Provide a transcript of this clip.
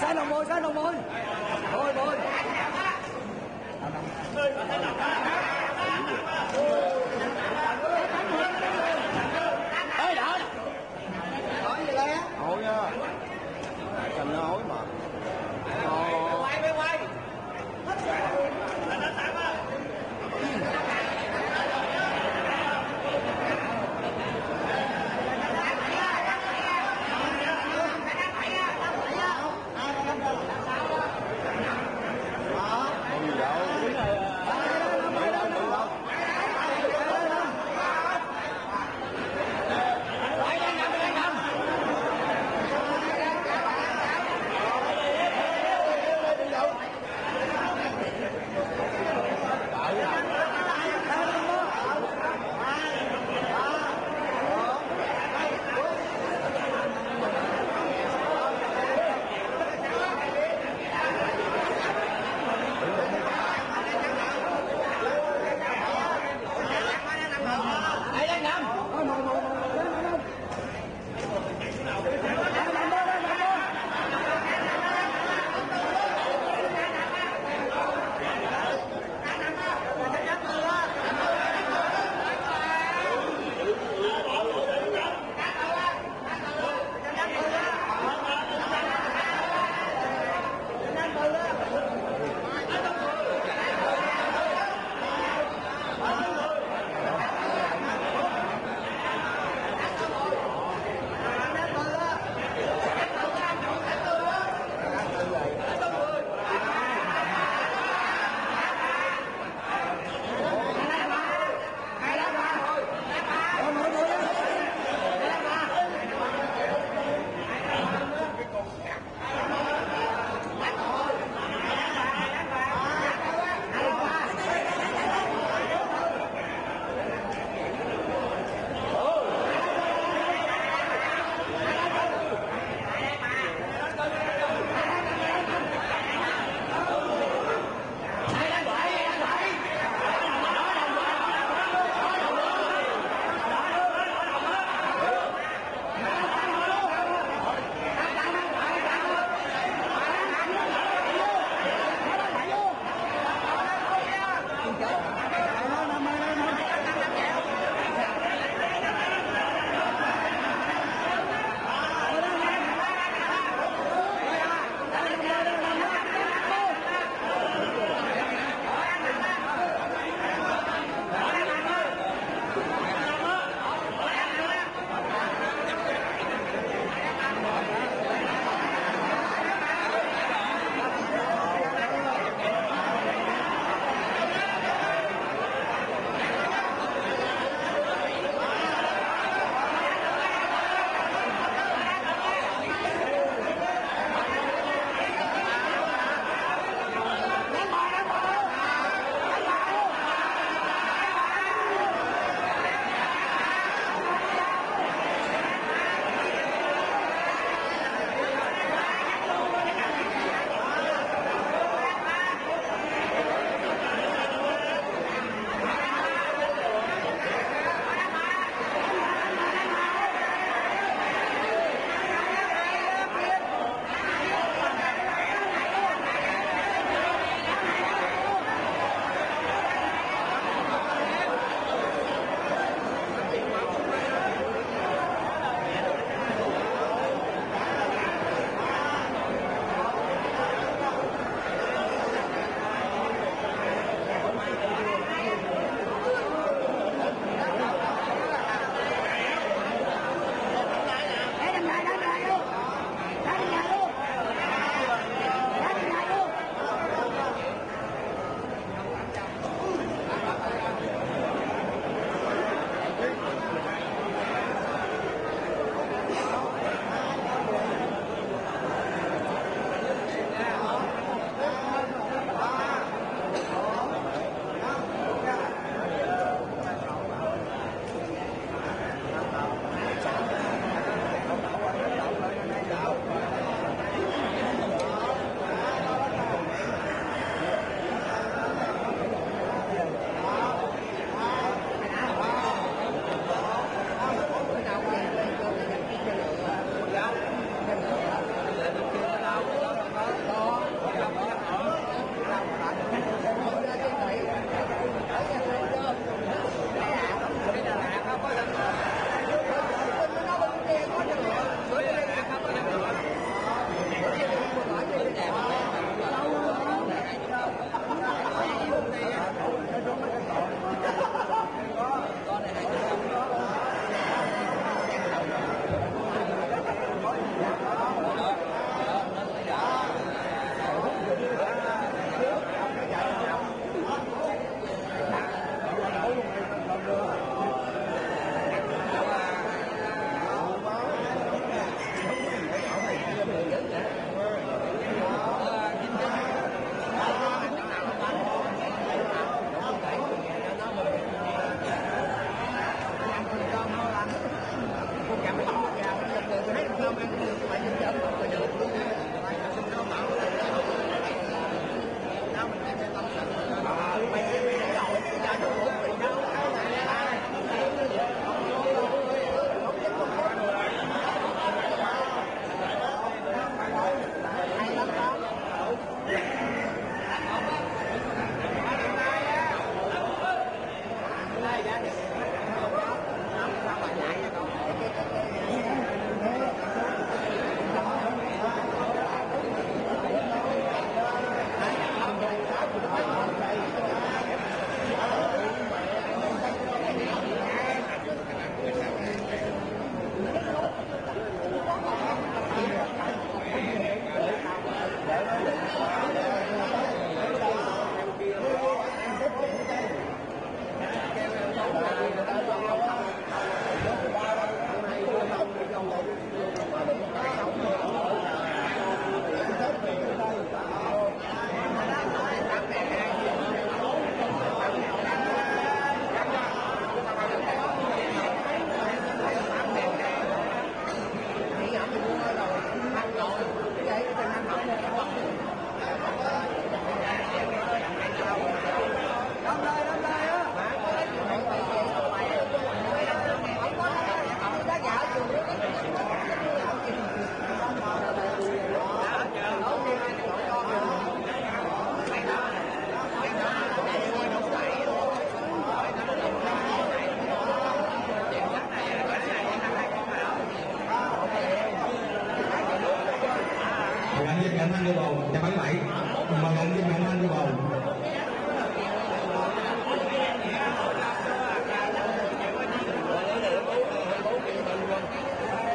sáng đồng mười sáng đồng mười mười mười Ê đợi Hỏi gì lẽ Hỏi nha. Cần hỏi mà.